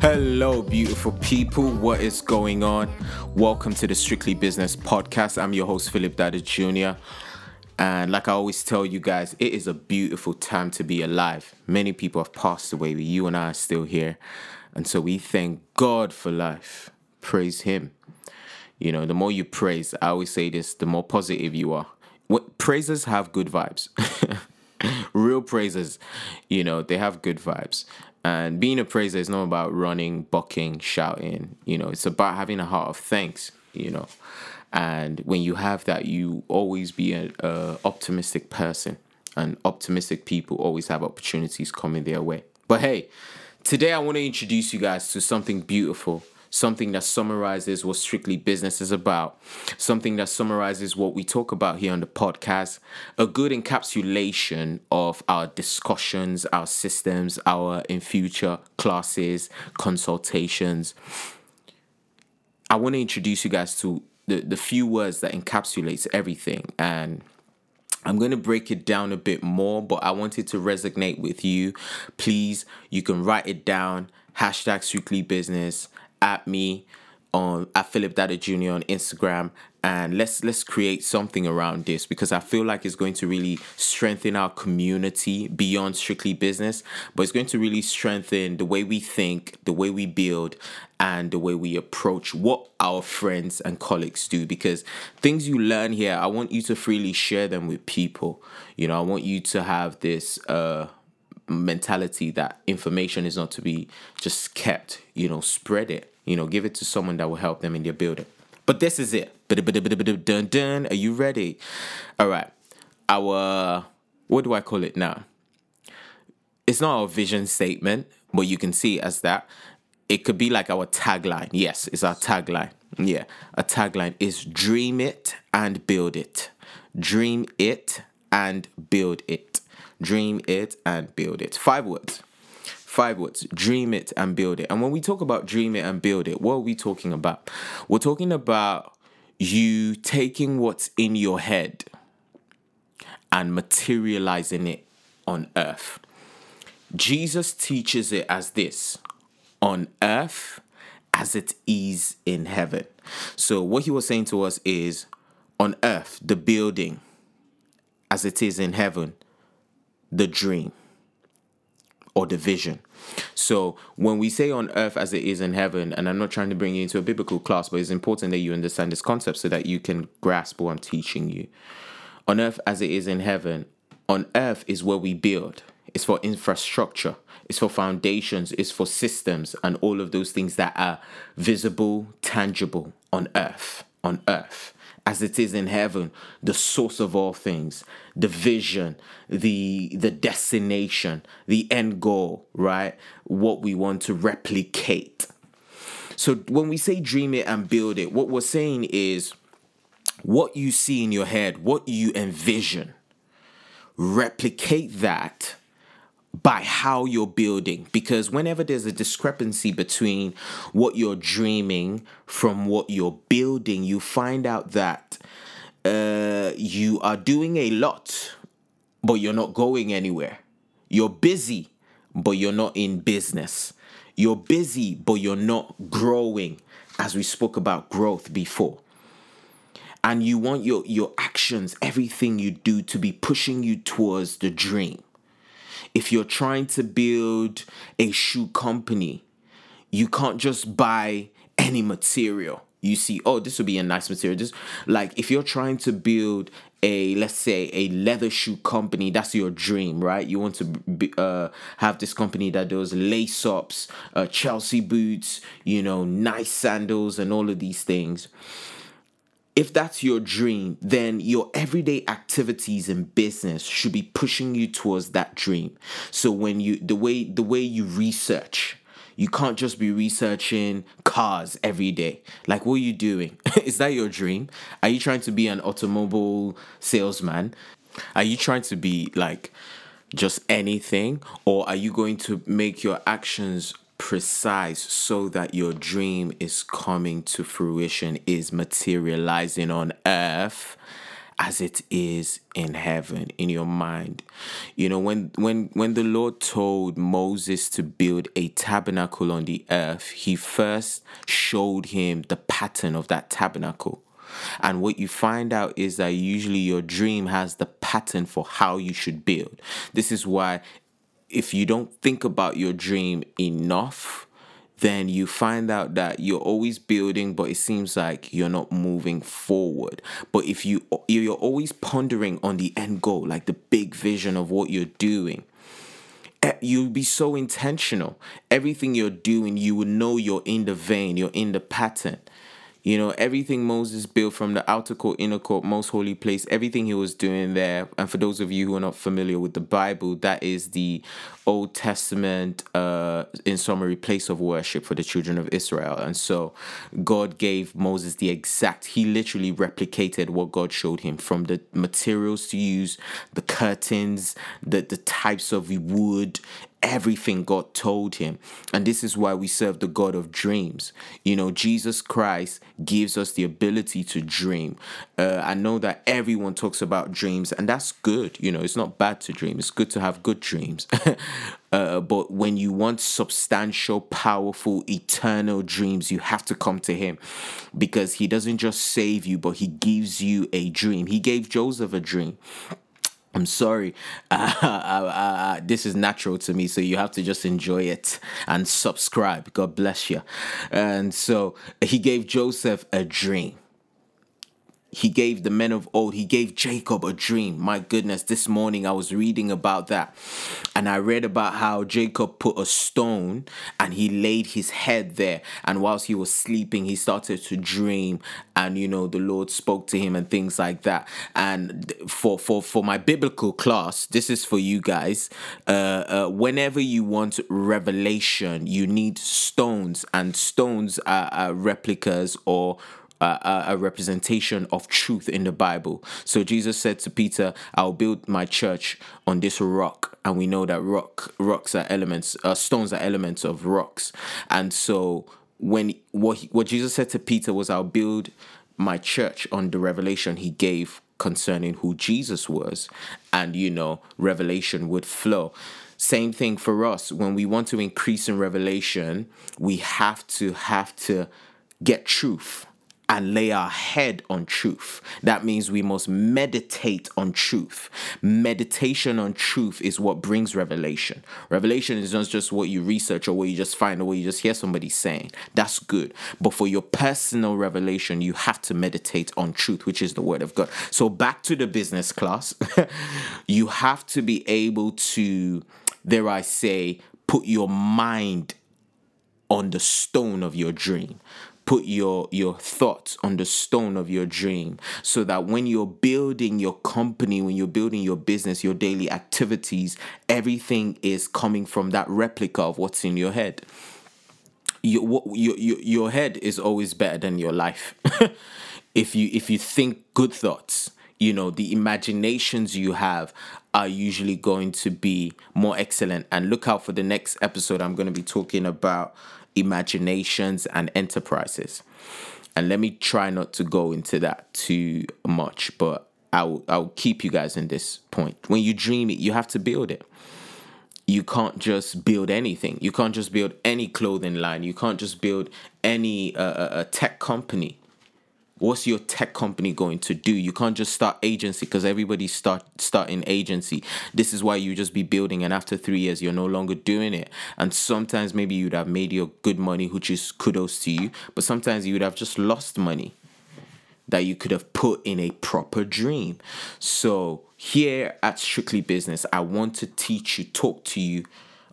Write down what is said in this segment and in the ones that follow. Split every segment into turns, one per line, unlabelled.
Hello, beautiful people. What is going on? Welcome to the Strictly Business Podcast. I'm your host, Philip Dada Jr. And like I always tell you guys, it is a beautiful time to be alive. Many people have passed away, but you and I are still here. And so we thank God for life. Praise Him. You know, the more you praise, I always say this, the more positive you are. What praisers have good vibes. Real praisers, you know, they have good vibes. And being a praiser is not about running, bucking, shouting. You know, it's about having a heart of thanks. You know, and when you have that, you always be an optimistic person. And optimistic people always have opportunities coming their way. But hey, today I want to introduce you guys to something beautiful something that summarizes what strictly business is about, something that summarizes what we talk about here on the podcast, a good encapsulation of our discussions, our systems, our in future classes, consultations. I want to introduce you guys to the, the few words that encapsulates everything and I'm going to break it down a bit more, but I wanted to resonate with you. Please, you can write it down. Hashtag strictly business at me on at Philip Dada Jr. on Instagram and let's let's create something around this because I feel like it's going to really strengthen our community beyond strictly business, but it's going to really strengthen the way we think, the way we build, and the way we approach what our friends and colleagues do because things you learn here, I want you to freely share them with people. You know, I want you to have this uh mentality that information is not to be just kept, you know, spread it, you know, give it to someone that will help them in their building. But this is it. Dun dun. Are you ready? All right. Our, what do I call it now? It's not our vision statement, but you can see it as that. It could be like our tagline. Yes, it's our tagline. Yeah, a tagline is dream it and build it. Dream it and build it. Dream it and build it. Five words. Five words. Dream it and build it. And when we talk about dream it and build it, what are we talking about? We're talking about you taking what's in your head and materializing it on earth. Jesus teaches it as this on earth as it is in heaven. So, what he was saying to us is on earth, the building as it is in heaven, the dream or the vision. So when we say on earth as it is in heaven, and I'm not trying to bring you into a biblical class, but it's important that you understand this concept so that you can grasp what I'm teaching you. On earth as it is in heaven, on earth is where we build. It's for infrastructure, it's for foundations, it's for systems, and all of those things that are visible, tangible on earth. On earth as it is in heaven, the source of all things, the vision, the the destination, the end goal, right? What we want to replicate. So when we say dream it and build it, what we're saying is what you see in your head, what you envision, replicate that by how you're building. Because whenever there's a discrepancy between what you're dreaming from what you're building you find out that uh, you are doing a lot but you're not going anywhere. You're busy but you're not in business. You're busy but you're not growing as we spoke about growth before. And you want your your actions everything you do to be pushing you towards the dream if you're trying to build a shoe company, you can't just buy any material. You see, oh, this would be a nice material. Just like if you're trying to build a let's say a leather shoe company that's your dream right you want to be, uh, have this company that does lace ups uh, chelsea boots you know nice sandals and all of these things if that's your dream, then your everyday activities in business should be pushing you towards that dream. So when you the way the way you research, you can't just be researching cars every day. Like what are you doing? Is that your dream? Are you trying to be an automobile salesman? Are you trying to be like just anything or are you going to make your actions precise so that your dream is coming to fruition, is materializing on earth as it is in heaven in your mind. You know when when when the lord told moses to build a tabernacle on the earth he first showed him the pattern of that tabernacle. And what you find out is that usually your dream has the pattern for how you should build. This is why if you don't think about your dream enough then you find out that you're always building but it seems like you're not moving forward. But if you you're always pondering on the end goal like the big vision of what you're doing eh, you'll be so intentional. Everything you're doing you will know you're in the vein you're in the pattern you know, everything Moses built from the outer court, inner court, most holy place, everything he was doing there. And for those of you who are not familiar with the Bible, that is the Old Testament, uh, in summary, place of worship for the children of Israel. And so God gave Moses the exact, he literally replicated what God showed him from the materials to use, the curtains, the, the types of wood, everything God told him. And this is why we serve the God of dreams. You know, Jesus Christ gives us the ability to dream. Uh, I know that everyone talks about dreams, and that's good. You know, it's not bad to dream, it's good to have good dreams. uh, but when you want substantial, powerful, eternal dreams, you have to come to Him because He doesn't just save you, but He gives you a dream. He gave Joseph a dream. I'm sorry. Uh, uh, uh, this is natural to me, so you have to just enjoy it and subscribe. God bless you. And so he gave Joseph a dream he gave the men of old, he gave Jacob a dream. My goodness, this morning I was reading about that. And I read about how Jacob put a stone and he laid his head there. And whilst he was sleeping, he started to dream. And, you know, the Lord spoke to him and things like that. And for, for, for my biblical class, this is for you guys. Uh, uh, whenever you want revelation, you need stones. And stones are, are replicas or a representation of truth in the Bible. So Jesus said to Peter, "I'll build my church on this rock," and we know that rock rocks are elements, uh, stones are elements of rocks, and so when what he, what Jesus said to Peter was, "I'll build my church on the revelation he gave concerning who Jesus was, and you know, revelation would flow." Same thing for us. When we want to increase in revelation, we have to have to get truth and lay our head on truth. That means we must meditate on truth. Meditation on truth is what brings revelation. Revelation is not just what you research or what you just find or what you just hear somebody saying. That's good. But for your personal revelation, you have to meditate on truth, which is the word of God. So back to the business class. you have to be able to, there I say, put your mind on the stone of your dream. Put your your thoughts on the stone of your dream so that when you're building your company when you're building your business your daily activities everything is coming from that replica of what's in your head. Your, your, your, your head is always better than your life. If you if you think good thoughts you know the imaginations you have are usually going to be more excellent. And look out for the next episode i'm going to be talking about imaginations, and enterprises. And let me try not to go into that too much, but I'll I'll keep you guys in this point. When you dream it, you have to build it. You can't just build anything. You can't just build any clothing line. You can't just build any uh, uh, uh tech company what's your tech company going to do? You can't just start agency because everybody start starting agency. This is why you just be building and after three years you're no longer doing it. And sometimes maybe you'd have made your good money which is kudos to you but sometimes you would have just lost money that you could have put in a proper dream. So here at strictly business i want to teach you talk to you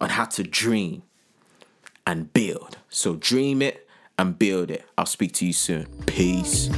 on how to dream and build. So dream it and build it. I'll speak to you soon. Peace.